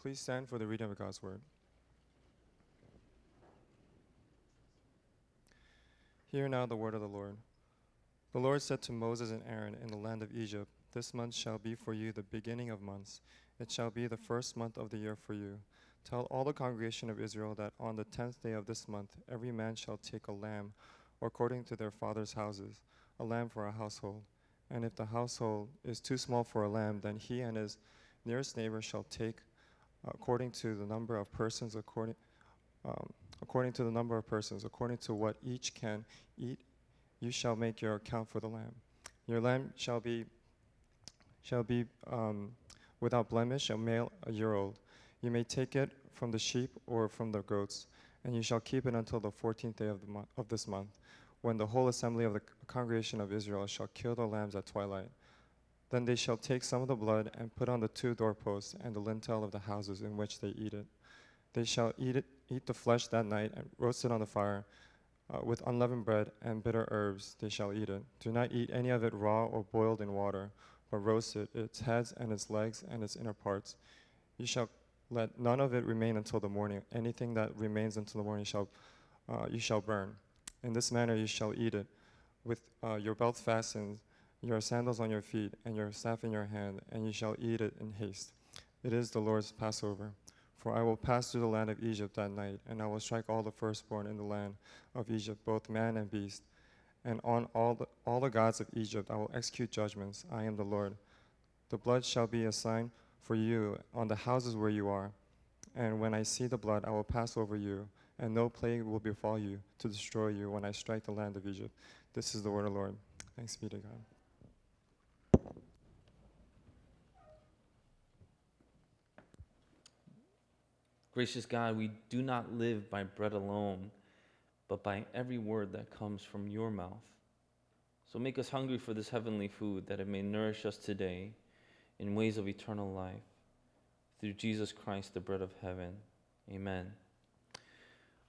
Please stand for the reading of God's word. Hear now the word of the Lord. The Lord said to Moses and Aaron in the land of Egypt, This month shall be for you the beginning of months. It shall be the first month of the year for you. Tell all the congregation of Israel that on the tenth day of this month every man shall take a lamb, according to their father's houses, a lamb for a household. And if the household is too small for a lamb, then he and his nearest neighbor shall take according to the number of persons, according, um, according to the number of persons, according to what each can eat, you shall make your account for the lamb. Your lamb shall be shall be um, without blemish, a male, a year old. You may take it from the sheep or from the goats, and you shall keep it until the fourteenth day of, the mo- of this month, when the whole assembly of the congregation of Israel shall kill the lambs at twilight. Then they shall take some of the blood and put on the two doorposts and the lintel of the houses in which they eat it. They shall eat it, eat the flesh that night and roast it on the fire. Uh, with unleavened bread and bitter herbs they shall eat it. Do not eat any of it raw or boiled in water, but roast it, its heads and its legs and its inner parts. You shall let none of it remain until the morning. Anything that remains until the morning shall uh, you shall burn. In this manner you shall eat it, with uh, your belt fastened, your sandals on your feet, and your staff in your hand, and you shall eat it in haste. It is the Lord's Passover. For I will pass through the land of Egypt that night, and I will strike all the firstborn in the land of Egypt, both man and beast. And on all the, all the gods of Egypt I will execute judgments. I am the Lord. The blood shall be a sign for you on the houses where you are. And when I see the blood, I will pass over you, and no plague will befall you to destroy you when I strike the land of Egypt. This is the word of the Lord. Thanks be to God. Gracious God, we do not live by bread alone, but by every word that comes from your mouth. So make us hungry for this heavenly food, that it may nourish us today in ways of eternal life. Through Jesus Christ, the bread of heaven. Amen.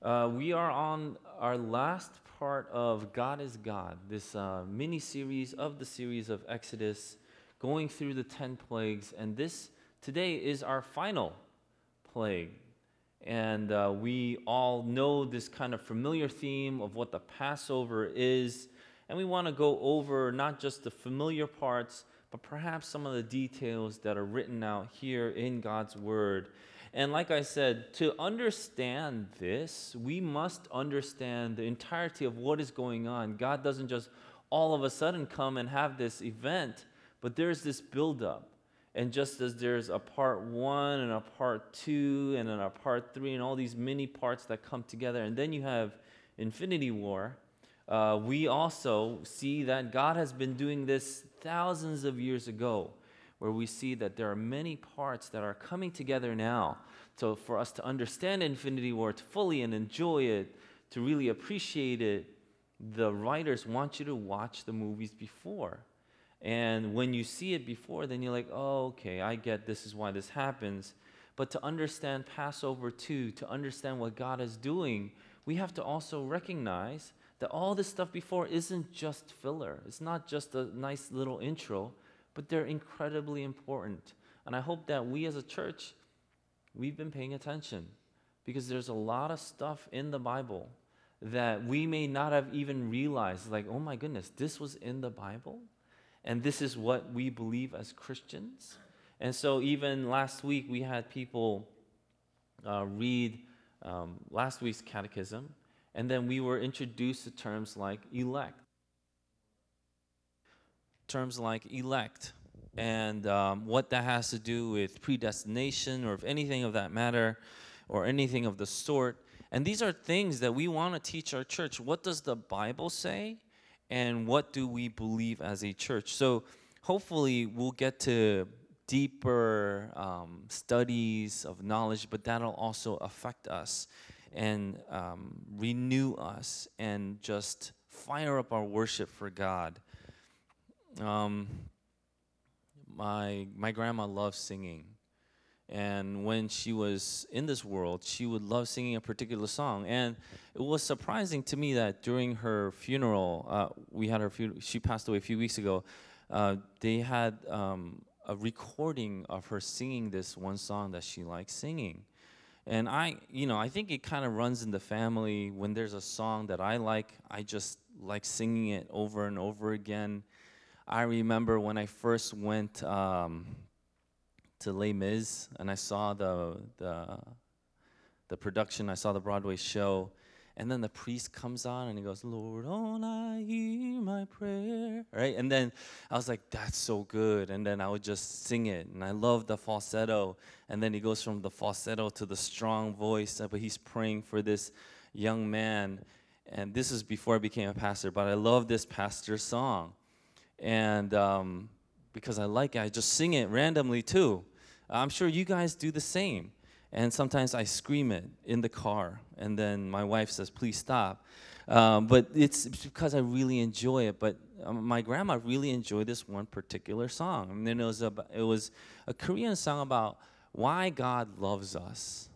Uh, we are on our last part of God is God, this uh, mini series of the series of Exodus, going through the 10 plagues. And this today is our final plague. And uh, we all know this kind of familiar theme of what the Passover is. And we want to go over not just the familiar parts, but perhaps some of the details that are written out here in God's Word. And like I said, to understand this, we must understand the entirety of what is going on. God doesn't just all of a sudden come and have this event, but there's this buildup. And just as there's a part one and a part two and then a part three and all these mini parts that come together, and then you have Infinity War, uh, we also see that God has been doing this thousands of years ago, where we see that there are many parts that are coming together now. So, for us to understand Infinity War to fully and enjoy it, to really appreciate it, the writers want you to watch the movies before. And when you see it before, then you're like, oh, okay, I get this is why this happens. But to understand Passover 2, to understand what God is doing, we have to also recognize that all this stuff before isn't just filler. It's not just a nice little intro, but they're incredibly important. And I hope that we as a church, we've been paying attention because there's a lot of stuff in the Bible that we may not have even realized like, oh my goodness, this was in the Bible? And this is what we believe as Christians. And so, even last week, we had people uh, read um, last week's catechism, and then we were introduced to terms like elect. Terms like elect, and um, what that has to do with predestination or if anything of that matter or anything of the sort. And these are things that we want to teach our church. What does the Bible say? And what do we believe as a church. So hopefully we'll get to deeper um, studies of knowledge, but that'll also affect us and um, renew us and just fire up our worship for God. Um, my my grandma loves singing. And when she was in this world, she would love singing a particular song. And it was surprising to me that during her funeral, uh, we had her funeral, she passed away a few weeks ago. Uh, they had um, a recording of her singing this one song that she likes singing. And I, you know, I think it kind of runs in the family. When there's a song that I like, I just like singing it over and over again. I remember when I first went um, to Les Mis and I saw the, the, the production, I saw the Broadway show, and then the priest comes on and he goes, Lord, don't I hear my prayer? Right? And then I was like, that's so good. And then I would just sing it. And I love the falsetto. And then he goes from the falsetto to the strong voice, uh, but he's praying for this young man. And this is before I became a pastor, but I love this pastor's song. And um, because I like it, I just sing it randomly too. I'm sure you guys do the same. And sometimes I scream it in the car, and then my wife says, please stop. Um, but it's because I really enjoy it. But um, my grandma really enjoyed this one particular song. And then it was, it was a Korean song about why God loves us.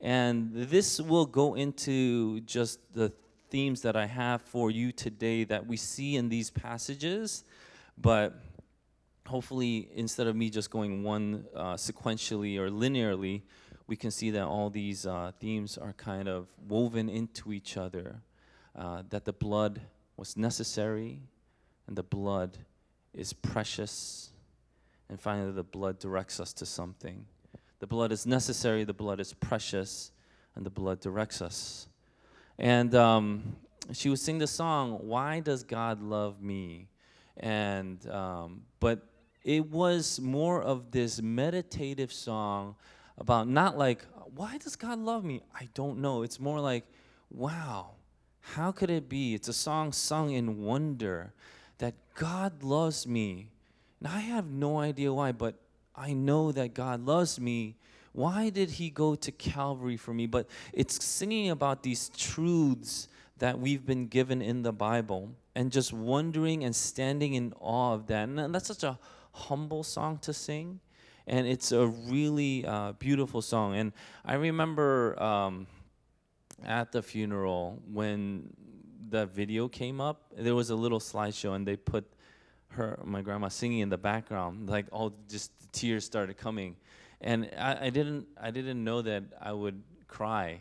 And this will go into just the themes that I have for you today that we see in these passages. But hopefully, instead of me just going one uh, sequentially or linearly, we can see that all these uh, themes are kind of woven into each other. Uh, that the blood was necessary, and the blood is precious, and finally, the blood directs us to something. The blood is necessary, the blood is precious, and the blood directs us. And um, she would sing the song, Why Does God Love Me? And, um, but it was more of this meditative song about not like, why does God love me? I don't know. It's more like, wow, how could it be? It's a song sung in wonder that God loves me. And I have no idea why, but I know that God loves me. Why did He go to Calvary for me? But it's singing about these truths that we've been given in the Bible and just wondering and standing in awe of that. And that's such a humble song to sing and it's a really uh, beautiful song. And I remember um, at the funeral when the video came up, there was a little slideshow, and they put her, my grandma, singing in the background. Like all just tears started coming, and I, I didn't, I didn't know that I would cry.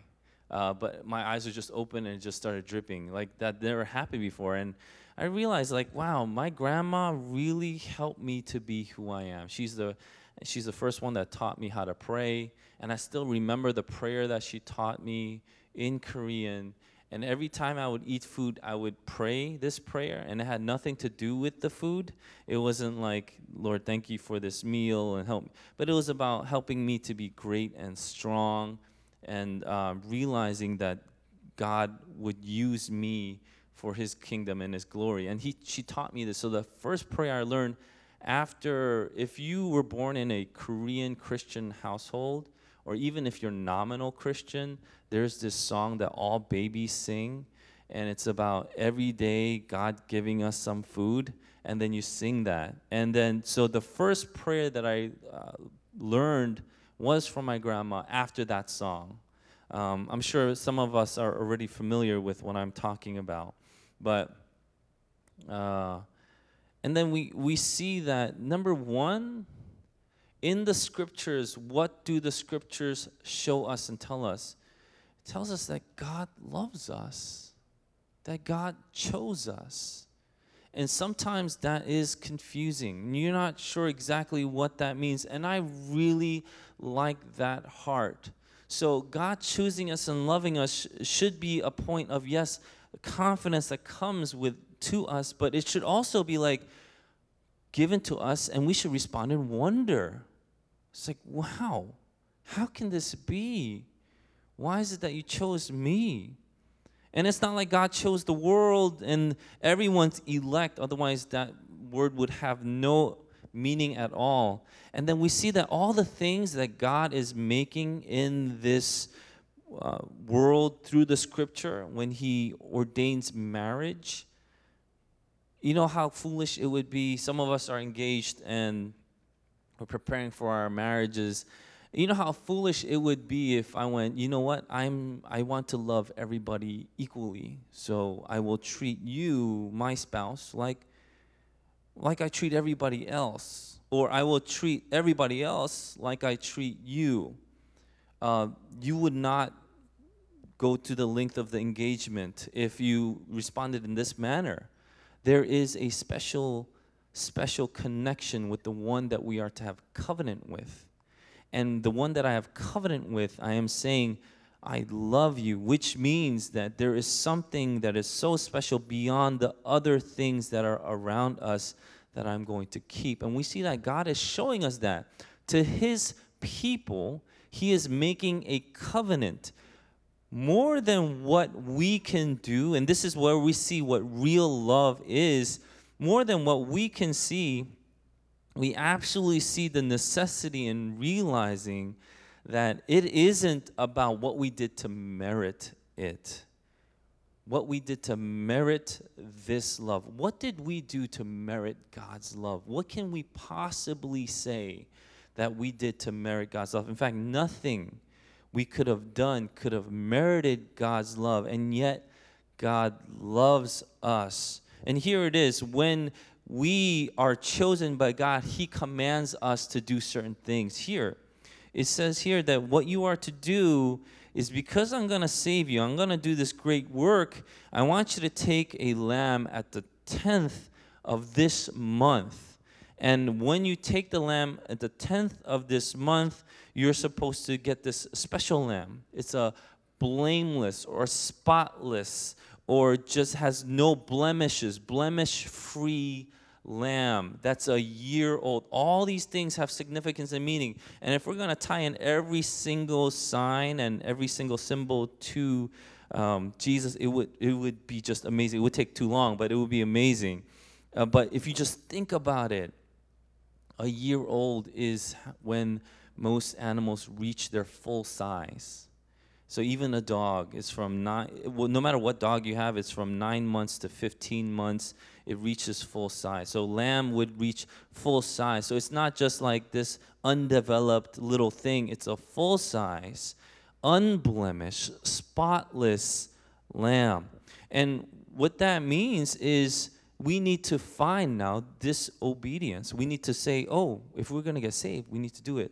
Uh, but my eyes were just open and just started dripping like that never happened before and i realized like wow my grandma really helped me to be who i am she's the she's the first one that taught me how to pray. And I still remember the prayer that she taught me in Korean. And every time I would eat food, I would pray this prayer, and it had nothing to do with the food. It wasn't like, Lord, thank you for this meal and help. But it was about helping me to be great and strong and uh, realizing that God would use me for his kingdom and his glory. And he, she taught me this. So the first prayer I learned after, if you were born in a Korean Christian household, or even if you're nominal Christian, there's this song that all babies sing, and it's about every day God giving us some food, and then you sing that. And then, so the first prayer that I uh, learned was from my grandma after that song. Um, I'm sure some of us are already familiar with what I'm talking about, but. Uh, and then we, we see that, number one, in the scriptures, what do the scriptures show us and tell us? It tells us that God loves us, that God chose us. And sometimes that is confusing. You're not sure exactly what that means. And I really like that heart. So, God choosing us and loving us should be a point of, yes, confidence that comes with to us, but it should also be like given to us, and we should respond in wonder. It's like, wow, how can this be? Why is it that you chose me? And it's not like God chose the world and everyone's elect, otherwise, that word would have no meaning at all. And then we see that all the things that God is making in this uh, world through the scripture, when He ordains marriage, you know how foolish it would be. Some of us are engaged and we're preparing for our marriages. You know how foolish it would be if I went, you know what? I'm I want to love everybody equally. So I will treat you, my spouse, like like I treat everybody else. or I will treat everybody else like I treat you, uh, you would not go to the length of the engagement if you responded in this manner. There is a special, special connection with the one that we are to have covenant with. And the one that I have covenant with, I am saying, I love you, which means that there is something that is so special beyond the other things that are around us that I'm going to keep. And we see that God is showing us that. To his people, he is making a covenant more than what we can do. And this is where we see what real love is. More than what we can see, we actually see the necessity in realizing that it isn't about what we did to merit it what we did to merit this love. What did we do to merit God's love? What can we possibly say that we did to merit God's love? In fact, nothing we could have done could have merited God's love, and yet God loves us. And here it is when we are chosen by God, He commands us to do certain things. Here, it says here that what you are to do is because I'm going to save you, I'm going to do this great work, I want you to take a lamb at the 10th of this month. And when you take the lamb at the 10th of this month, you're supposed to get this special lamb. It's a blameless or spotless or just has no blemishes, blemish free lamb that's a year old. All these things have significance and meaning. And if we're going to tie in every single sign and every single symbol to um, Jesus, it would, it would be just amazing. It would take too long, but it would be amazing. Uh, but if you just think about it, a year old is when most animals reach their full size. So even a dog is from nine, well, no matter what dog you have, it's from nine months to 15 months. It reaches full size. So lamb would reach full size. So it's not just like this undeveloped little thing, it's a full size, unblemished, spotless lamb. And what that means is we need to find now this obedience. We need to say, oh, if we're going to get saved, we need to do it.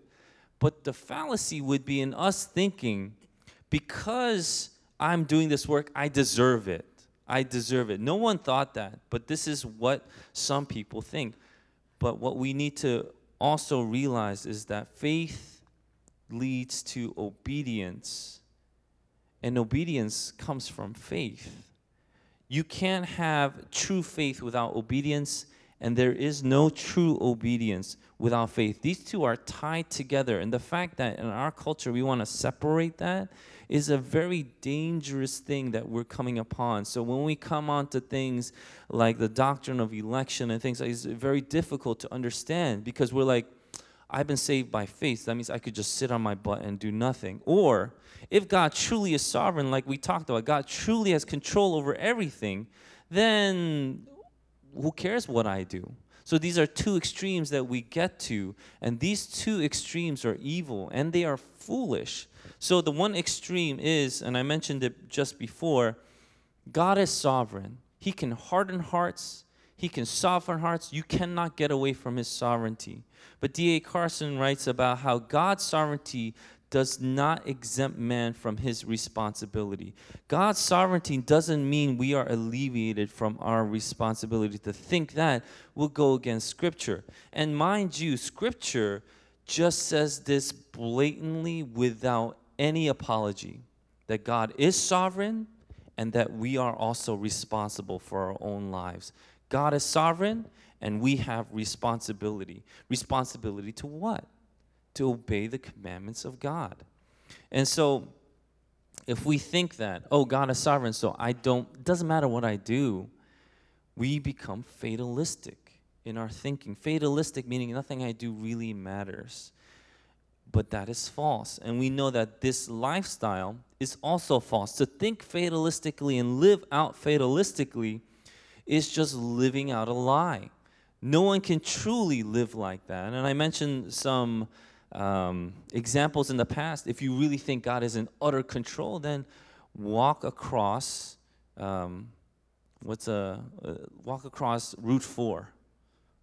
But the fallacy would be in us thinking, because I'm doing this work, I deserve it. I deserve it. No one thought that, but this is what some people think. But what we need to also realize is that faith leads to obedience, and obedience comes from faith. You can't have true faith without obedience, and there is no true obedience without faith. These two are tied together, and the fact that in our culture we want to separate that is a very dangerous thing that we're coming upon. So when we come onto things like the doctrine of election and things like it's very difficult to understand because we're like, I've been saved by faith. That means I could just sit on my butt and do nothing. Or if God truly is sovereign, like we talked about, God truly has control over everything, then who cares what I do? So these are two extremes that we get to, and these two extremes are evil and they are foolish. So the one extreme is, and I mentioned it just before, God is sovereign. He can harden hearts, He can soften hearts. You cannot get away from His sovereignty. But D.A. Carson writes about how God's sovereignty does not exempt man from his responsibility. God's sovereignty doesn't mean we are alleviated from our responsibility. To think that will go against Scripture. And mind you, Scripture just says this blatantly without any apology that God is sovereign and that we are also responsible for our own lives. God is sovereign and we have responsibility. Responsibility to what? To obey the commandments of God. And so if we think that, oh, God is sovereign, so I don't, it doesn't matter what I do, we become fatalistic in our thinking. Fatalistic meaning nothing I do really matters. But that is false. And we know that this lifestyle is also false. To think fatalistically and live out fatalistically is just living out a lie. No one can truly live like that. And I mentioned some um, examples in the past. If you really think God is in utter control, then walk across um, what's a uh, walk across Route Four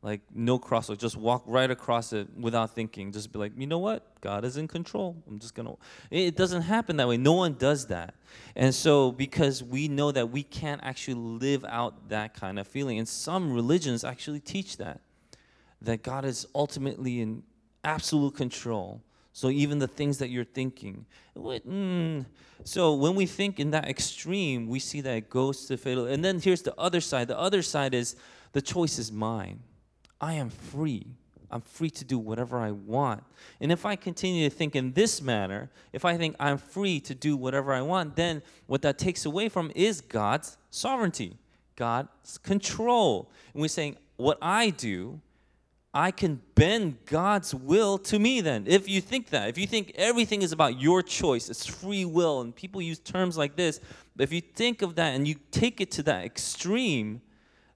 Like no crosswalk, just walk right across it without thinking. Just be like, you know what? God is in control. I'm just gonna. It doesn't happen that way. No one does that. And so, because we know that we can't actually live out that kind of feeling, and some religions actually teach that, that God is ultimately in absolute control. So even the things that you're thinking, mm. so when we think in that extreme, we see that it goes to fatal. And then here's the other side. The other side is the choice is mine. I am free. I'm free to do whatever I want. And if I continue to think in this manner, if I think I'm free to do whatever I want, then what that takes away from is God's sovereignty, God's control. And we're saying, what I do, I can bend God's will to me then. If you think that, if you think everything is about your choice, it's free will, and people use terms like this, but if you think of that and you take it to that extreme,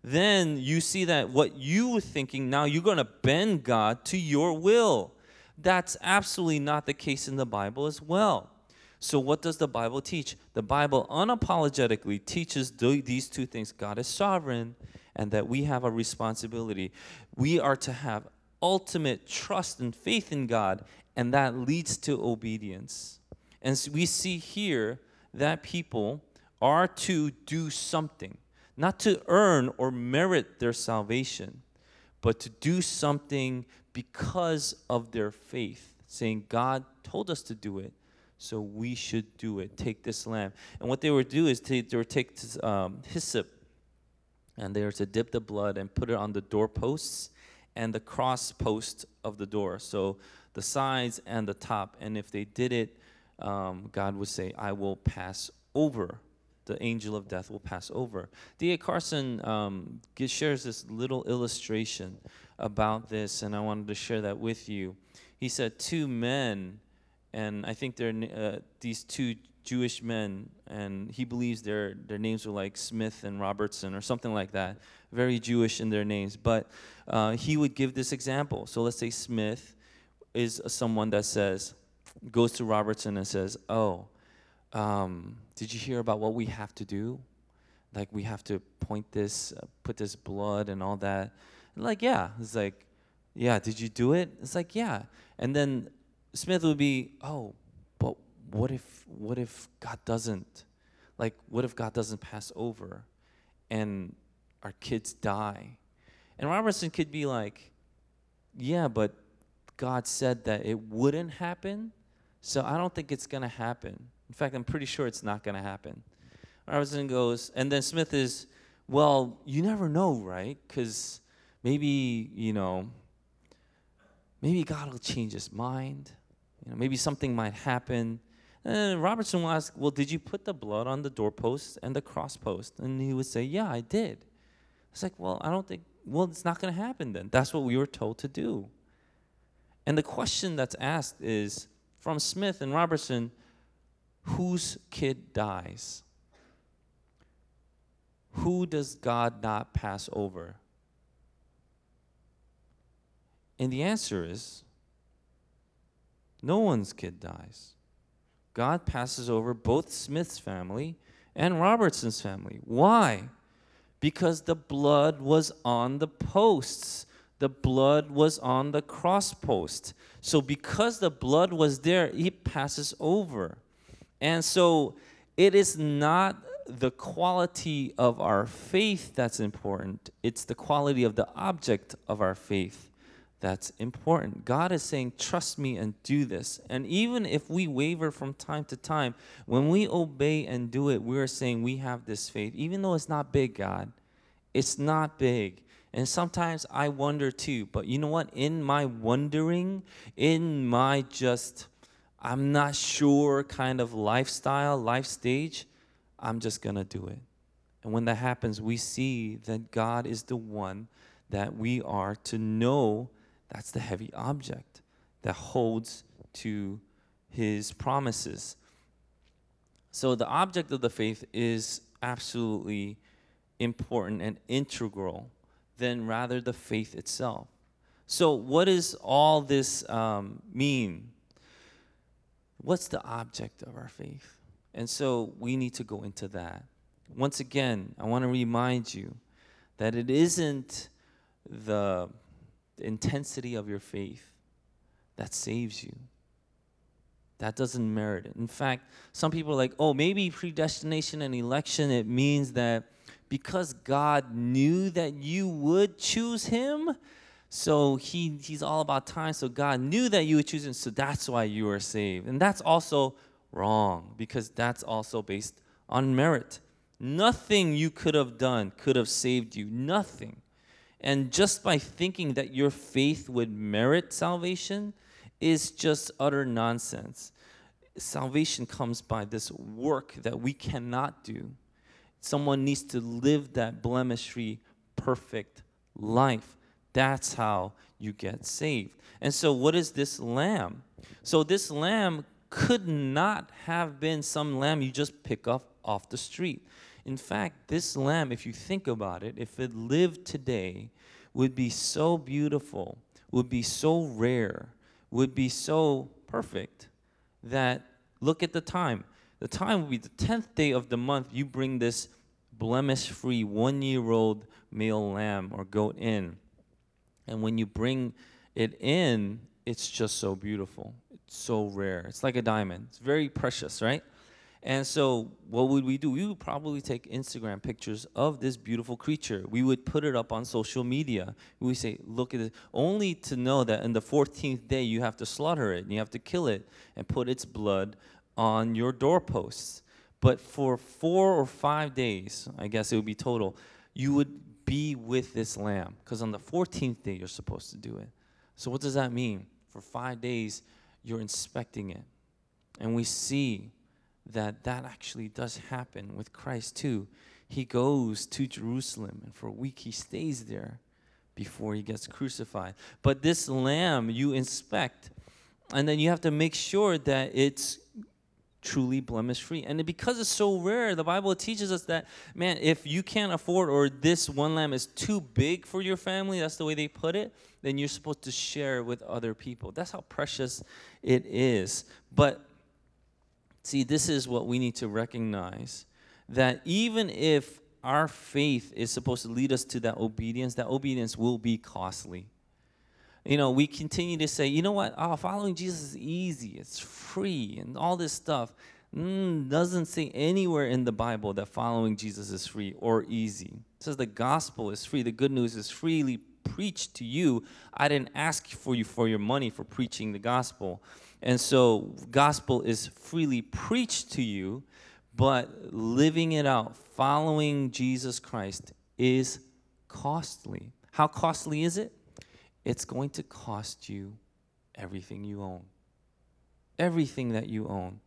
then you see that what you were thinking, now you're going to bend God to your will. That's absolutely not the case in the Bible as well. So, what does the Bible teach? The Bible unapologetically teaches these two things God is sovereign and that we have a responsibility. We are to have ultimate trust and faith in God, and that leads to obedience. And so we see here that people are to do something not to earn or merit their salvation, but to do something because of their faith, saying, God told us to do it, so we should do it. Take this lamb. And what they would do is they, would take um, hyssop and they were to dip the blood and put it on the doorposts and the cross post of the door. So the sides and the top. And if they did it, um, God would say, I will pass over the angel of death will pass over. D.A. Carson um, shares this little illustration about this, and I wanted to share that with you. He said, Two men, and I think they're uh, these two Jewish men, and he believes their, their names were like Smith and Robertson or something like that, very Jewish in their names. But uh, he would give this example. So let's say Smith is someone that says, goes to Robertson and says, Oh, um, did you hear about what we have to do? Like we have to point this, uh, put this blood and all that. And like, yeah. It's like, yeah, did you do it? It's like, yeah. And then Smith would be, oh, but what if what if God doesn't? Like, what if God doesn't pass over and our kids die? And Robertson could be like, yeah, but God said that it wouldn't happen, so I don't think it's gonna happen. In fact, I'm pretty sure it's not going to happen. Robertson goes, and then Smith is, well, you never know, right? Because maybe, you know, maybe God will change his mind. You know, maybe something might happen. And Robertson will ask, well, did you put the blood on the doorpost and the crosspost? And he would say, yeah, I did. It's like, well, I don't think, well, it's not going to happen then. That's what we were told to do. And the question that's asked is from Smith and Robertson, whose kid dies? Who does God not pass over? And the answer is no one's kid dies. God passes over both Smith's family and Robertson's family. Why? Because the blood was on the posts. The blood was on the cross post. So because the blood was there, it passes over. And so it is not the quality of our faith that's important, it's the quality of the object of our faith that's important. God is saying, Trust me and do this. And even if we waver from time to time, when we obey and do it, we're saying we have this faith, even though it's not big, God. It's not big. And sometimes I wonder too, but you know what? In my wondering, in my just I'm not sure kind of lifestyle, life stage, I'm just going to do it. And when that happens, we see that God is the one that we are to know that's the heavy object that holds to his promises. So the object of the faith is absolutely important and integral than rather the faith itself. So, what does all this um, mean? What's the object of our faith? And so we need to go into that. Once again, I want to remind you that it isn't the intensity of your faith that saves you. That doesn't merit it. In fact, some people are like, oh, maybe predestination and election, it means that because God knew that you would choose him, so he, he's all about time. So God knew that you would choose him, so that's why you are saved. And that's also wrong because that's also based on merit. Nothing you could have done could have saved you. Nothing. And just by thinking that your faith would merit salvation is just utter nonsense. Salvation comes by this work that we cannot do. Someone needs to live that blemish free, perfect life. That's how you get saved. And so, what is this lamb? So, this lamb could not have been some lamb you just pick up off the street. In fact, this lamb, if you think about it, if it lived today, would be so beautiful, would be so rare, would be so perfect that look at the time. The time would be the 10th day of the month. You bring this blemish free one year old male lamb or goat in. And when you bring it in, it's just so beautiful. It's so rare. It's like a diamond. It's very precious, right? And so, what would we do? We would probably take Instagram pictures of this beautiful creature. We would put it up on social media. We would say, Look at it. Only to know that in the 14th day, you have to slaughter it, and you have to kill it, and put its blood on your doorposts. But for four or five days, I guess it would be total, you would be with this lamb. Because on the 14th day, you're supposed to do it. So, what does that mean? For five days, you're inspecting it. And we see that that actually does happen with Christ too. He goes to Jerusalem, and for a week he stays there before he gets crucified. But this lamb you inspect, and then you have to make sure that it's truly blemish free. And because it's so rare, the Bible teaches us that, man, if you can't afford or this one lamb is too big for your family, that's the way they put it, then you're supposed to share with other people. That's how precious it is. But see, this is what we need to recognize that even if our faith is supposed to lead us to that obedience, that obedience will be costly. You know, we continue to say, you know what? Oh, following Jesus is easy, it's free, and all this stuff. Mm, doesn't say anywhere in the Bible that following Jesus is free or easy. It says the gospel is free, the good news is freely preached to you. I didn't ask for you for your money for preaching the gospel. And so, gospel is freely preached to you, but living it out, following Jesus Christ, is costly. How costly is it? It's going to cost you everything you own. Everything that you own.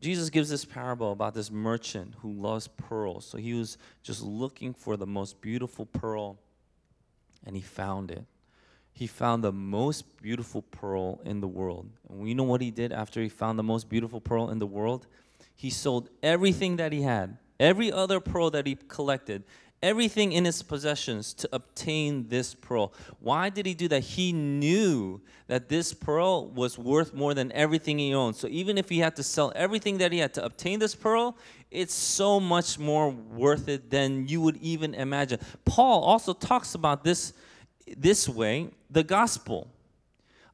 Jesus gives this parable about this merchant who loves pearls. So he was just looking for the most beautiful pearl and he found it. He found the most beautiful pearl in the world. And we know what he did after he found the most beautiful pearl in the world? He sold everything that he had, every other pearl that he collected, everything in his possessions to obtain this pearl. Why did he do that? He knew that this pearl was worth more than everything he owned. So even if he had to sell everything that he had to obtain this pearl, it's so much more worth it than you would even imagine. Paul also talks about this this way, the gospel.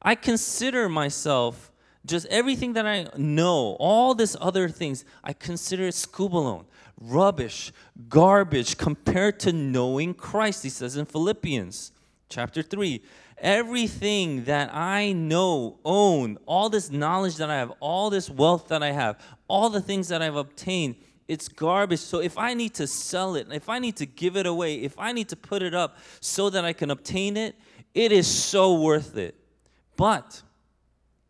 I consider myself just everything that I know, all this other things, I consider it skubalon rubbish, garbage compared to knowing Christ, he says in Philippians chapter 3. Everything that I know, own, all this knowledge that I have, all this wealth that I have, all the things that I've obtained, it's garbage. So if I need to sell it, if I need to give it away, if I need to put it up so that I can obtain it, it is so worth it. But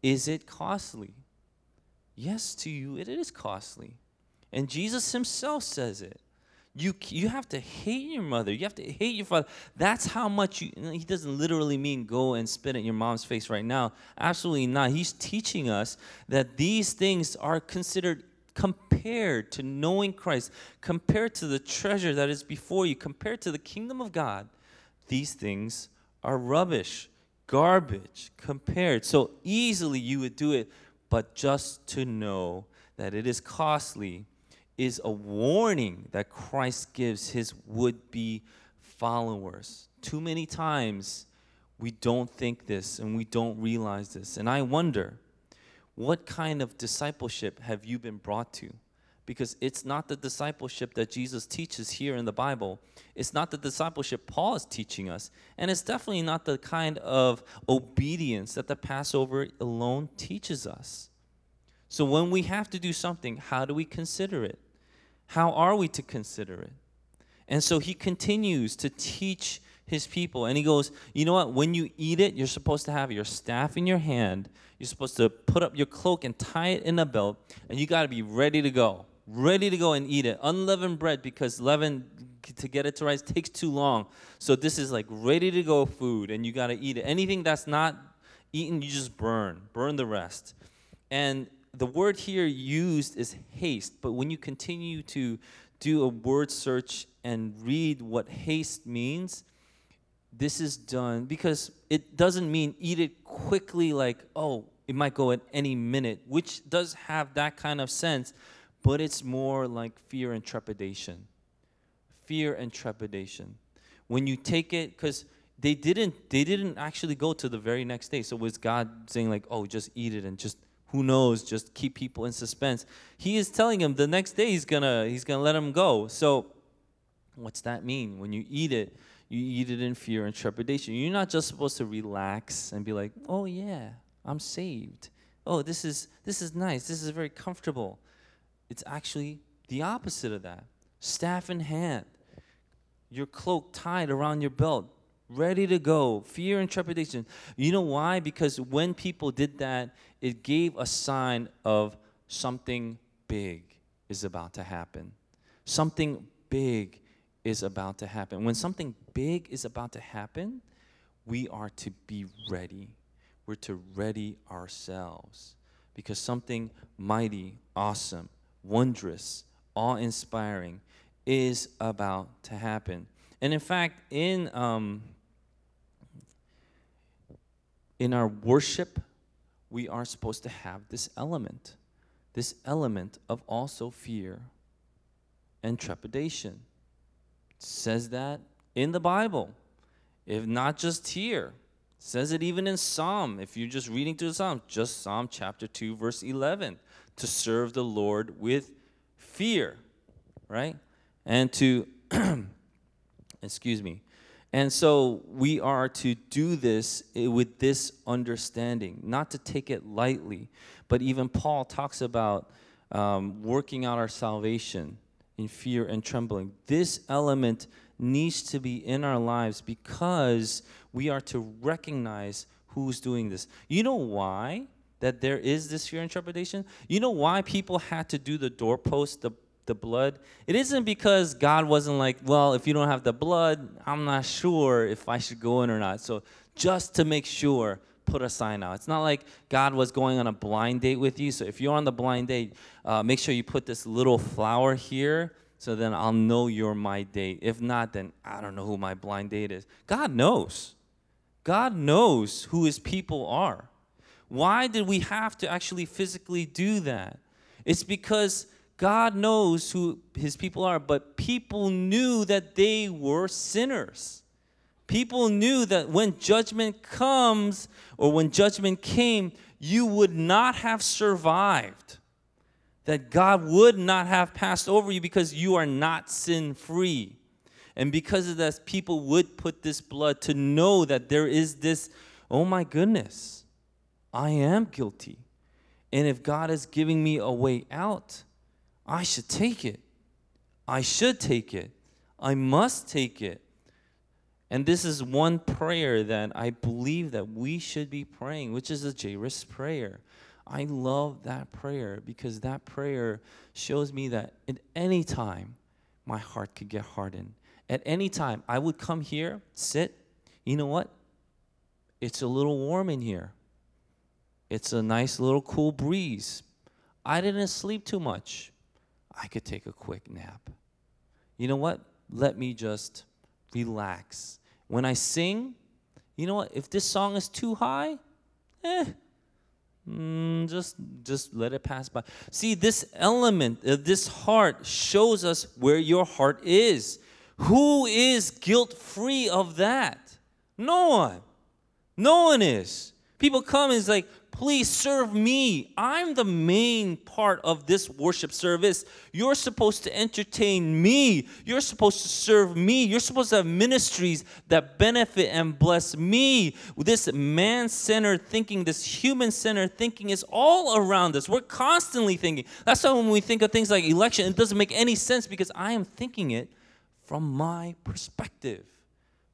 is it costly? Yes, to you, it is costly. And Jesus himself says it. You, you have to hate your mother. You have to hate your father. That's how much you, he doesn't literally mean go and spit in your mom's face right now. Absolutely not. He's teaching us that these things are considered compared to knowing Christ, compared to the treasure that is before you, compared to the kingdom of God. These things are rubbish, garbage compared. So easily you would do it, but just to know that it is costly is a warning that Christ gives his would be followers. Too many times we don't think this and we don't realize this. And I wonder, what kind of discipleship have you been brought to? Because it's not the discipleship that Jesus teaches here in the Bible. It's not the discipleship Paul is teaching us. And it's definitely not the kind of obedience that the Passover alone teaches us. So when we have to do something, how do we consider it? How are we to consider it? And so he continues to teach his people. And he goes, You know what? When you eat it, you're supposed to have your staff in your hand. You're supposed to put up your cloak and tie it in a belt. And you got to be ready to go. Ready to go and eat it. Unleavened bread, because leaven to get it to rise takes too long. So this is like ready to go food, and you got to eat it. Anything that's not eaten, you just burn. Burn the rest. And the word here used is haste, but when you continue to do a word search and read what haste means, this is done because it doesn't mean eat it quickly, like, oh, it might go at any minute, which does have that kind of sense, but it's more like fear and trepidation. Fear and trepidation. When you take it, because they didn't they didn't actually go to the very next day. So was God saying like, oh, just eat it and just who knows, just keep people in suspense. He is telling him the next day he's gonna he's gonna let him go. So what's that mean? When you eat it, you eat it in fear and trepidation. You're not just supposed to relax and be like, oh yeah, I'm saved. Oh, this is this is nice. This is very comfortable. It's actually the opposite of that. Staff in hand, your cloak tied around your belt, ready to go, fear and trepidation. You know why? Because when people did that, it gave a sign of something big is about to happen. Something big is about to happen. When something big is about to happen, we are to be ready. We're to ready ourselves because something mighty, awesome, wondrous, awe inspiring is about to happen. And in fact, in um, in our worship, we are supposed to have this element, this element of also fear and trepidation. It says that in the Bible, if not just here. Says it even in Psalm. If you're just reading through the Psalm, just Psalm chapter 2, verse 11, to serve the Lord with fear, right? And to, excuse me, and so we are to do this with this understanding, not to take it lightly. But even Paul talks about um, working out our salvation in fear and trembling. This element needs to be in our lives because we are to recognize who's doing this. You know why? That there is this fear and trepidation? You know why people had to do the doorpost, the the blood, it isn't because God wasn't like, well, if you don't have the blood, I'm not sure if I should go in or not. So just to make sure, put a sign out. It's not like God was going on a blind date with you. So if you're on the blind date, uh, make sure you put this little flower here so then I'll know you're my date. If not, then I don't know who my blind date is. God knows. God knows who his people are. Why did we have to actually physically do that? It's because God knows who his people are, but people knew that they were sinners. People knew that when judgment comes or when judgment came, you would not have survived. That God would not have passed over you because you are not sin free. And because of that, people would put this blood to know that there is this, oh my goodness, I am guilty. And if God is giving me a way out, I should take it. I should take it. I must take it. And this is one prayer that I believe that we should be praying, which is a Jairus prayer. I love that prayer because that prayer shows me that at any time my heart could get hardened. At any time I would come here, sit. You know what? It's a little warm in here. It's a nice little cool breeze. I didn't sleep too much. I could take a quick nap. You know what? Let me just relax. When I sing, you know what? If this song is too high, eh, mm, just just let it pass by. See, this element, uh, this heart shows us where your heart is. Who is guilt free of that? No one. No one is. People come and it's like, please serve me. I'm the main part of this worship service. You're supposed to entertain me. You're supposed to serve me. You're supposed to have ministries that benefit and bless me. This man centered thinking, this human centered thinking is all around us. We're constantly thinking. That's why when we think of things like election, it doesn't make any sense because I am thinking it from my perspective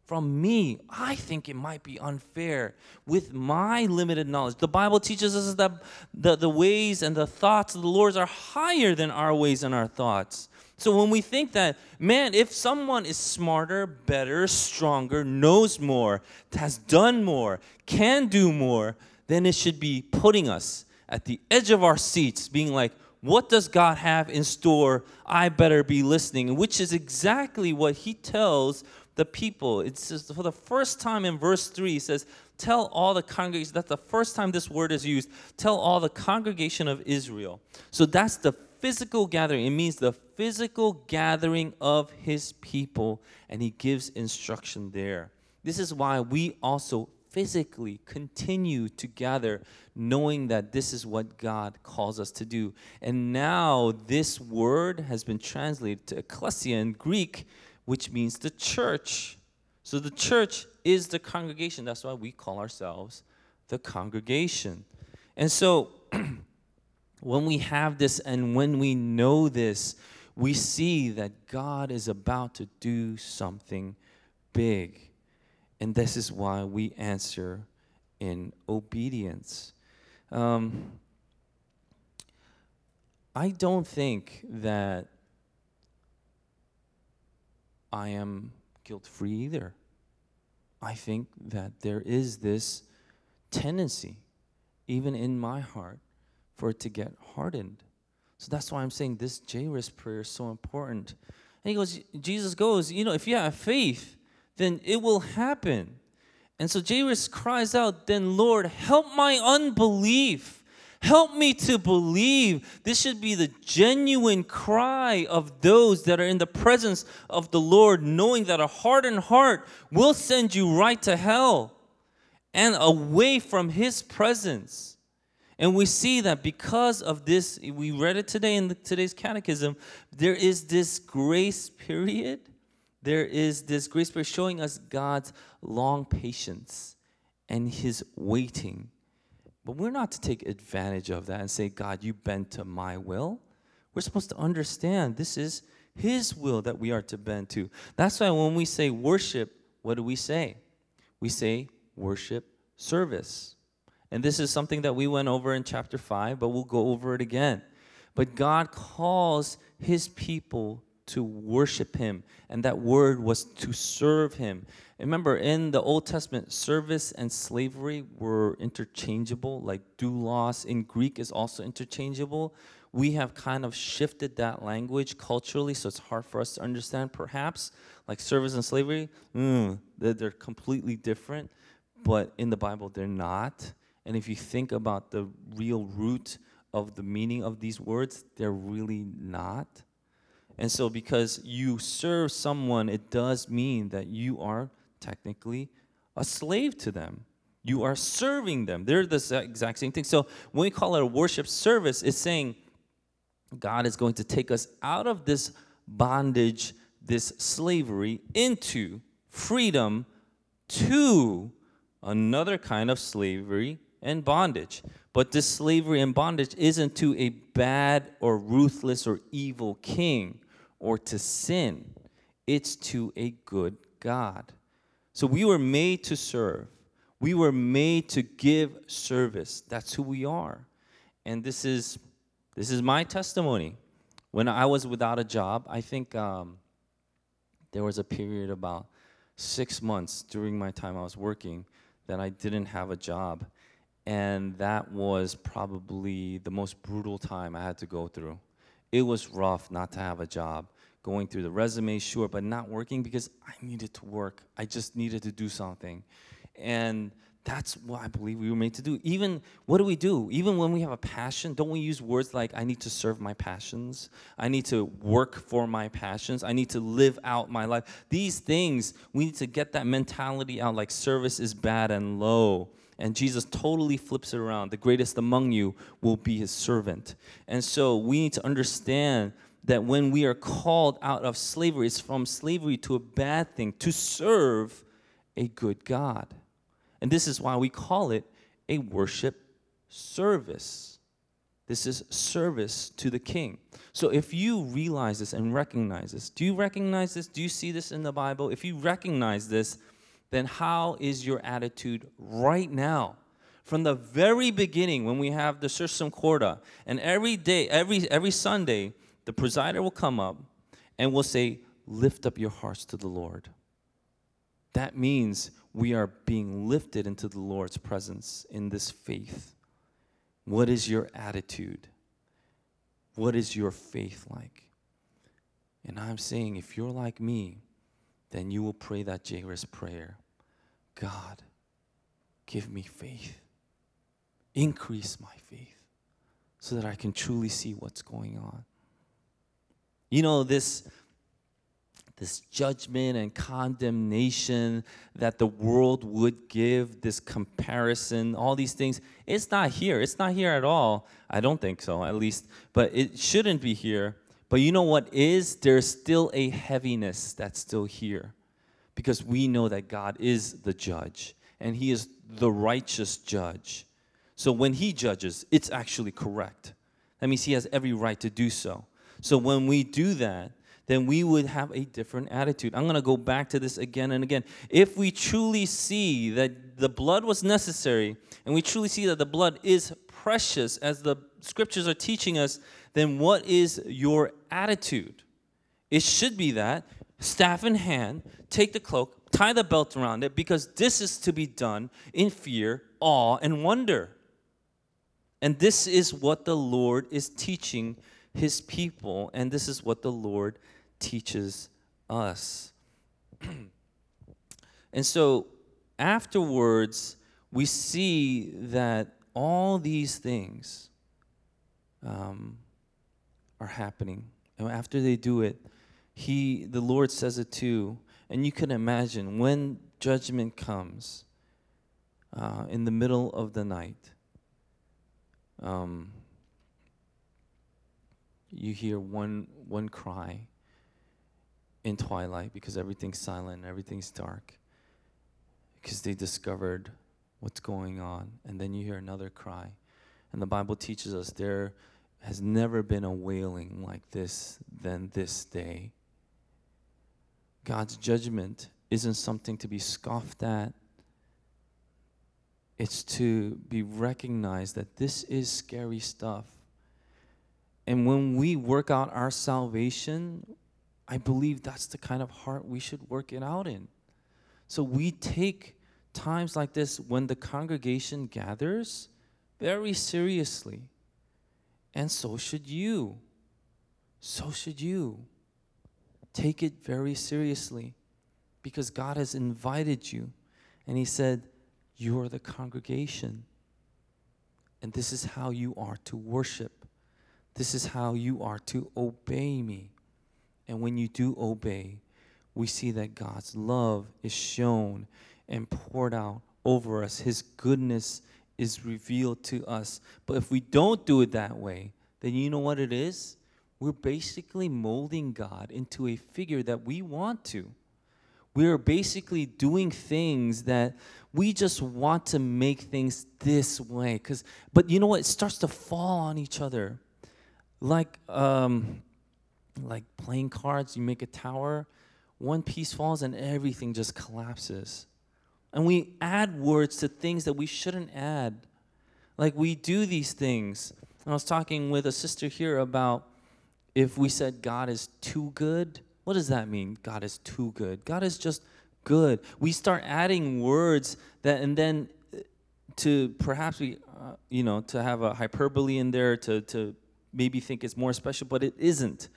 from me, I think it might be unfair with my limited knowledge. The Bible teaches us that the, the ways and the thoughts of the Lord are higher than our ways and our thoughts. So when we think that, man, if someone is smarter, better, stronger, knows more, has done more, can do more, then it should be putting us at the edge of our seats, being like, what does God have in store? I better be listening, which is exactly what he tells the people. It says for the first time in verse 3, he says, Tell all the congregation, that's the first time this word is used. Tell all the congregation of Israel. So that's the physical gathering. It means the physical gathering of his people, and he gives instruction there. This is why we also physically continue to gather, knowing that this is what God calls us to do. And now this word has been translated to ecclesia in Greek, which means the church. So the church is the congregation. That's why we call ourselves the congregation. And so when we have this and when we know this, we see that God is about to do something big. And this is why we answer in obedience. Um, I don't think that I am guilt free either. I think that there is this tendency, even in my heart, for it to get hardened. So that's why I'm saying this Jairus prayer is so important. And he goes, Jesus goes, you know, if you have faith, then it will happen. And so Jairus cries out, then Lord, help my unbelief. Help me to believe. This should be the genuine cry of those that are in the presence of the Lord, knowing that a hardened heart will send you right to hell and away from His presence. And we see that because of this, we read it today in the, today's catechism, there is this grace period. There is this grace period showing us God's long patience and His waiting but we're not to take advantage of that and say, God, you bend to my will. We're supposed to understand this is His will that we are to bend to. That's why when we say worship, what do we say? We say worship service. And this is something that we went over in chapter 5, but we'll go over it again. But God calls His people to worship Him, and that word was to serve Him. Remember, in the Old Testament, service and slavery were interchangeable, like doulos in Greek is also interchangeable. We have kind of shifted that language culturally, so it's hard for us to understand, perhaps. Like service and slavery, mm, they're, they're completely different, but in the Bible, they're not. And if you think about the real root of the meaning of these words, they're really not. And so, because you serve someone, it does mean that you are technically a slave to them. You are serving them. They're the exact same thing. So when we call it a worship service, it's saying God is going to take us out of this bondage, this slavery, into freedom to another kind of slavery and bondage. But this slavery and bondage isn't to a bad or ruthless or evil king or to sin, it's to a good God. So we were made to serve. We were made to give service. That's who we are. And this is this is my testimony. When I was without a job, I think um, there was a period about six months during my time I was working that I didn't have a job. And that was probably the most brutal time I had to go through. It was rough not to have a job going through the resume, sure, but not working because I needed to work. I just needed to do something. And That's what I believe we were made to do. Even what do we do? Even when we have a passion, don't we use words like, I need to serve my passions? I need to work for my passions. I need to live out my life. These things, we need to get that mentality out like service is bad and low. And Jesus totally flips it around. The greatest among you will be his servant. And so we need to understand that when we are called out of slavery, it's from slavery to a bad thing, to serve a good God. And this is why we call it a worship service. This is service to the king. So if you realize this and recognize this, do you recognize this? Do you see this in the Bible? If you recognize this, then how is your attitude right now? From the very beginning, when we have the Sursum Corda, and every day, every every Sunday, the presider will come up and will say, Lift up your hearts to the Lord. That means we are being lifted into the Lord's presence in this faith. What is your attitude? What is your faith like? And I'm saying, if you're like me, then you will pray that Jairus prayer God, give me faith. Increase my faith so that I can truly see what's going on. You know, this this judgment and condemnation that the world would give, this comparison, all these things, it's not here. It's not here at all. I don't think so, at least. But it shouldn't be here. But you know what is? There's still a heaviness that's still here because we know that God is the judge and He is the righteous judge. So when He judges, it's actually correct. That means He has every right to do so. So when we do that, then we would have a different attitude. I'm going to go back to this again and again. If we truly see that the blood was necessary, and we truly see that the blood is precious, as the scriptures are teaching us, then what is your attitude? It should be that staff in hand, take the cloak, tie the belt around it, because this is to be done in fear, awe, and wonder. And this is what the Lord is teaching his people, and this is what the Lord teaches us. and so afterwards, we see that all these things um, are happening. And after they do it, he, the Lord says it too. And you can imagine when judgment comes uh, in the middle of the night, um, you hear one, one cry in twilight because everything's silent and everything's dark because they discovered what's going on. And then you hear another cry. And the Bible teaches us there has never been a wailing like this than this day. God's judgment isn't something to be scoffed at. It's to be recognized that this is scary stuff. And when we work out our salvation, I believe that's the kind of heart we should work it out in. So we take times like this when the congregation gathers very seriously. And so should you. So should you. Take it very seriously because God has invited you. And He said, You are the congregation. And this is how you are to worship. This is how you are to obey me. And when you do obey, we see that God's love is shown and poured out over us. His goodness is revealed to us. But if we don't do it that way, then you know what it is? We're basically molding God into a figure that we want to. We're basically doing things that we just want to make things this way. Cause, but you know what? It starts to fall on each other. Like, um, like playing cards, you make a tower, one piece falls and everything just collapses. And we add words to things that we shouldn't add. Like we do these things. And I was talking with a sister here about if we said God is too good, what does that mean? God is too good. God is just good. We start adding words that, and then uh, to perhaps we, uh, you know, to have a hyperbole in there to, to maybe think it's more special, but it isn't.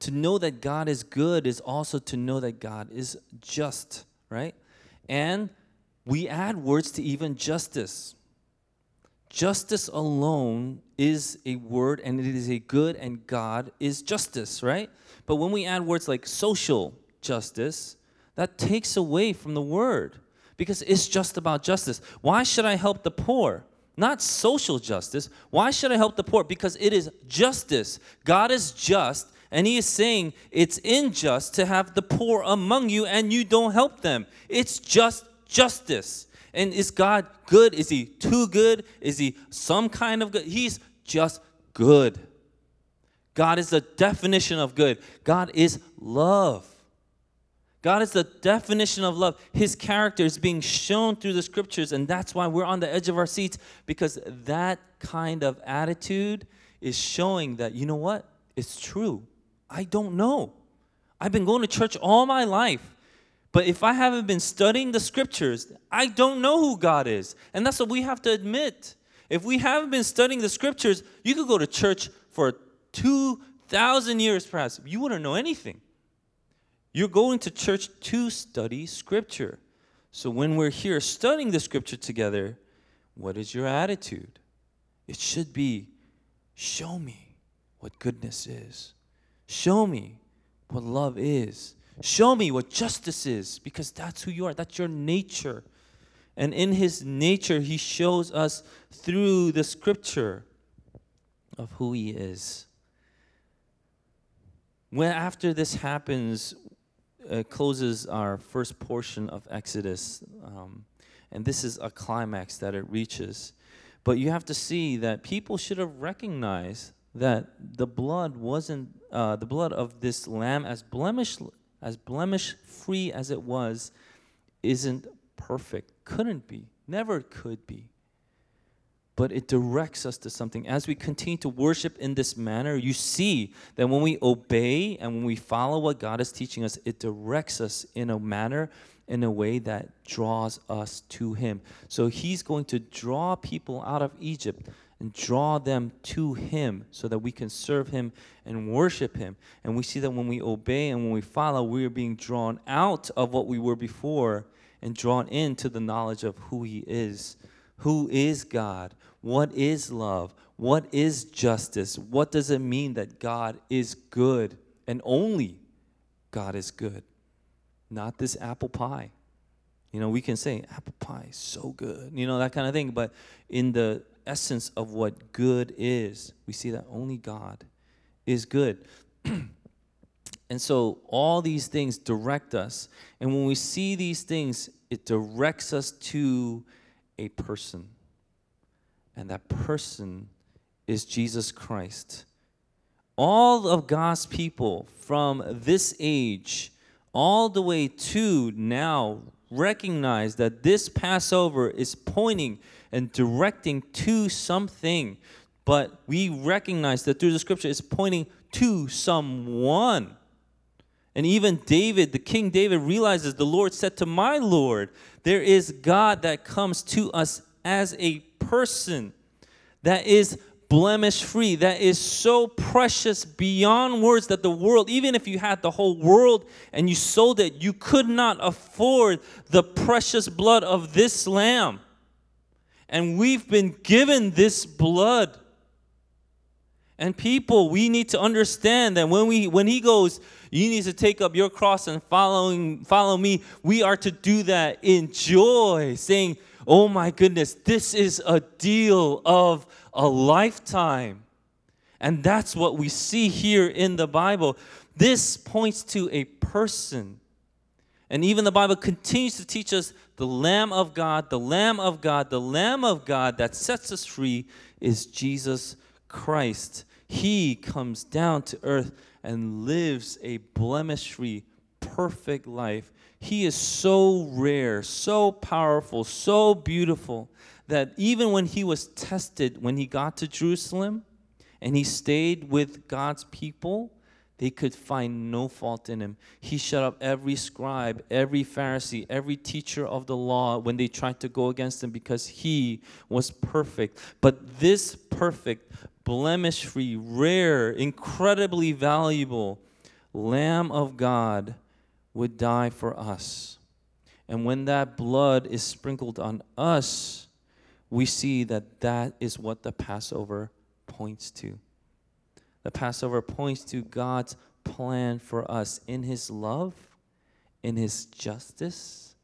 To know that God is good is also to know that God is just, right? And we add words to even justice. Justice alone is a word and it is a good, and God is justice, right? But when we add words like social justice, that takes away from the word because it's just about justice. Why should I help the poor? Not social justice. Why should I help the poor? Because it is justice. God is just, and He is saying it's unjust to have the poor among you and you don't help them. It's just justice. And is God good? Is He too good? Is He some kind of good? He's just good. God is the definition of good. God is love. God is the definition of love. His character is being shown through the scriptures, and that's why we're on the edge of our seats because that kind of attitude is showing that, you know what? It's true. I don't know. I've been going to church all my life, but if I haven't been studying the scriptures, I don't know who God is. And that's what we have to admit. If we haven't been studying the scriptures, you could go to church for 2,000 years perhaps. You wouldn't know anything. You're going to church to study scripture. So when we're here studying the scripture together, what is your attitude? It should be show me what goodness is. Show me what love is. Show me what justice is because that's who you are. That's your nature. And in his nature, he shows us through the scripture of who he is. When after this happens, uh, closes our first portion of Exodus. Um, and this is a climax that it reaches. But you have to see that people should have recognized that the blood wasn't uh, the blood of this lamb, as blemish as blemish free as it was, isn't perfect. Couldn't be. Never could be but it directs us to something. As we continue to worship in this manner, you see that when we obey and when we follow what God is teaching us, it directs us in a manner, in a way that draws us to Him. So He's going to draw people out of Egypt and draw them to Him so that we can serve Him and worship Him. And we see that when we obey and when we follow, we are being drawn out of what we were before and drawn into the knowledge of who He is. Who is God? What is love? What is justice? What does it mean that God is good and only God is good? Not this apple pie. You know, we can say apple pie is so good, you know, that kind of thing. But in the essence of what good is, we see that only God is good. and so all these things direct us. And when we see these things, it directs us to a person. And that person is Jesus Christ. All of God's people from this age all the way to now recognize that this Passover is pointing and directing to something. But we recognize that through the scripture it's pointing to someone. And even David, the King David, realizes the Lord said to my Lord, There is God that comes to us as a person that is blemish free, that is so precious beyond words that the world, even if you had the whole world and you sold it, you could not afford the precious blood of this lamb. And we've been given this blood. And people, we need to understand that when we when he goes, you need to take up your cross and following follow me, we are to do that in joy, saying, "Oh my goodness, this is a deal of a lifetime." And that's what we see here in the Bible. This points to a person. And even the Bible continues to teach us the Lamb of God, the Lamb of God, the Lamb of God that sets us free is Jesus Christ. He comes down to earth and lives a blemish free, perfect life. He is so rare, so powerful, so beautiful that even when he was tested, when he got to Jerusalem and he stayed with God's people, they could find no fault in him. He shut up every scribe, every Pharisee, every teacher of the law when they tried to go against him because he was perfect. But this perfect, blemish free, rare, incredibly valuable Lamb of God would die for us. And when that blood is sprinkled on us, we see that that is what the Passover points to. The Passover points to God's plan for us in His love, in His justice,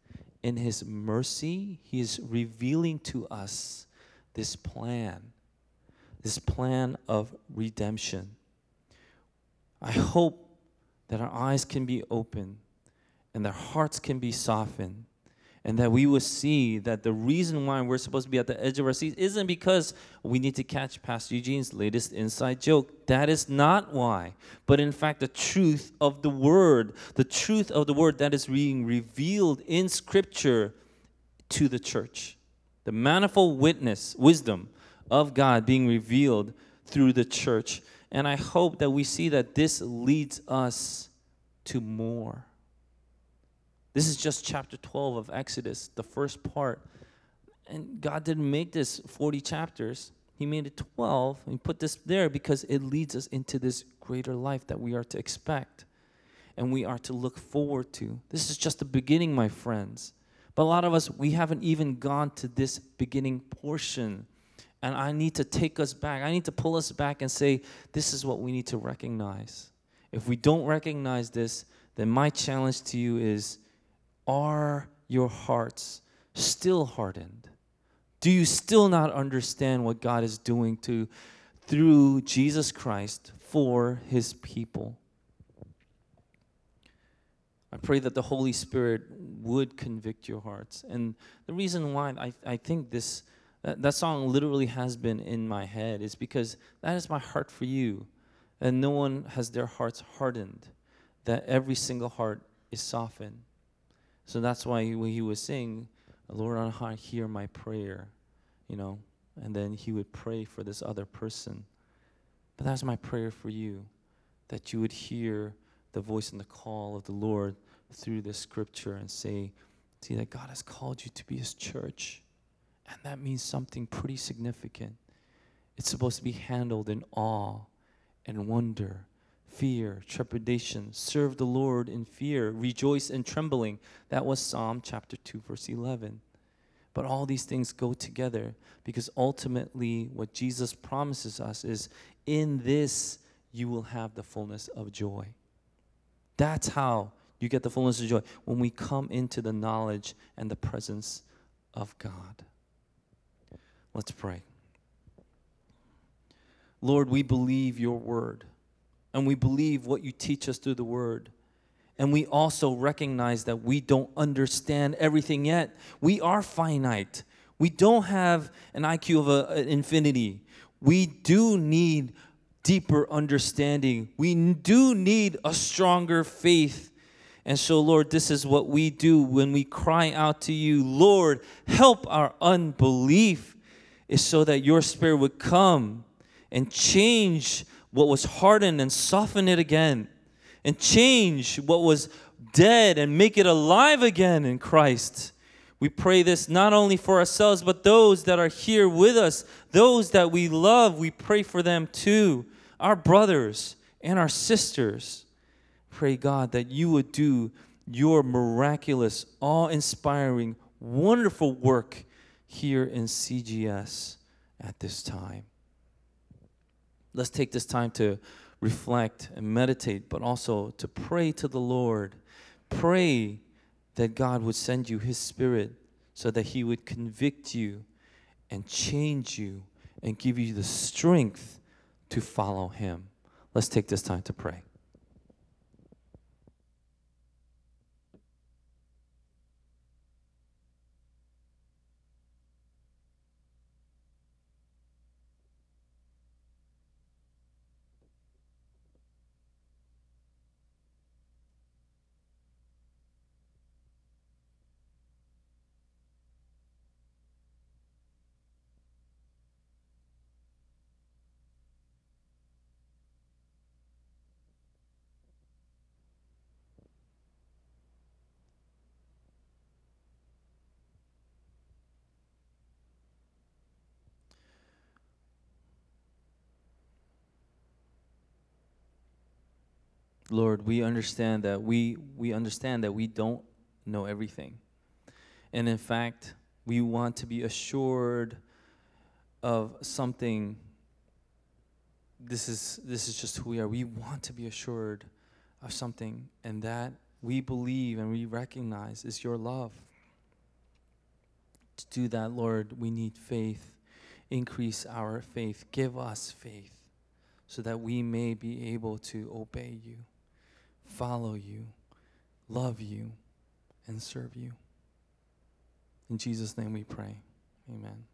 in His mercy. He is revealing to us this plan, this plan of redemption. I hope that our eyes can be open and their hearts can be softened and that we will see that the reason why we're supposed to be at the edge of our seats isn't because we need to catch Pastor Eugene's latest inside joke. That is not why. But in fact, the truth of the Word, the truth of the Word that is being revealed in Scripture to the church, the manifold witness, wisdom of God being revealed through the church. And I hope that we see that this leads us to more this is just chapter 12 of Exodus, the first part. And God didn't make this 40 chapters. He made it 12 and he put this there because it leads us into this greater life that we are to expect and we are to look forward to. This is just the beginning, my friends. But a lot of us, we haven't even gone to this beginning portion. And I need to take us back. I need to pull us back and say, this is what we need to recognize. If we don't recognize this, then my challenge to you is are your hearts still hardened? Do you still not understand what God is doing to through Jesus Christ for his people? I pray that the Holy Spirit would convict your hearts. And the reason why I, I think this that, that song literally has been in my head is because that is my heart for you. And no one has their hearts hardened, that every single heart is softened. So that's why when he was saying, Lord, on high, hear my prayer, you know, and then he would pray for this other person. But that's my prayer for you, that you would hear the voice and the call of the Lord through this scripture and say, see that God has called you to be his church. And that means something pretty significant. It's supposed to be handled in awe and wonder fear, trepidation. Serve the Lord in fear. Rejoice in trembling. That was Psalm chapter 2, verse 11. But all these things go together because ultimately, what Jesus promises us is in this you will have the fullness of joy. That's how you get the fullness of joy when we come into the knowledge and the presence of God. Let's pray. Lord, we believe your word and we believe what you teach us through the word. And we also recognize that we don't understand everything yet. We are finite. We don't have an IQ of a, an infinity. We do need deeper understanding. We do need a stronger faith. And so, Lord, this is what we do when we cry out to you, Lord, help our unbelief, is so that your spirit would come and change what was hardened and soften it again and change what was dead and make it alive again in Christ. We pray this not only for ourselves, but those that are here with us, those that we love, we pray for them too, our brothers and our sisters. Pray, God, that you would do your miraculous, awe inspiring, wonderful work here in CGS at this time let's take this time to reflect and meditate, but also to pray to the Lord. Pray that God would send you His Spirit so that He would convict you and change you and give you the strength to follow Him. Let's take this time to pray. Lord, we understand that we we understand that we don't know everything. And in fact, we want to be assured of something. This is, this is just who we are. We want to be assured of something, and that we believe and we recognize is your love. To do that, Lord, we need faith. Increase our faith. Give us faith so that we may be able to obey you, follow you, love you, and serve you. In Jesus' name we pray. Amen.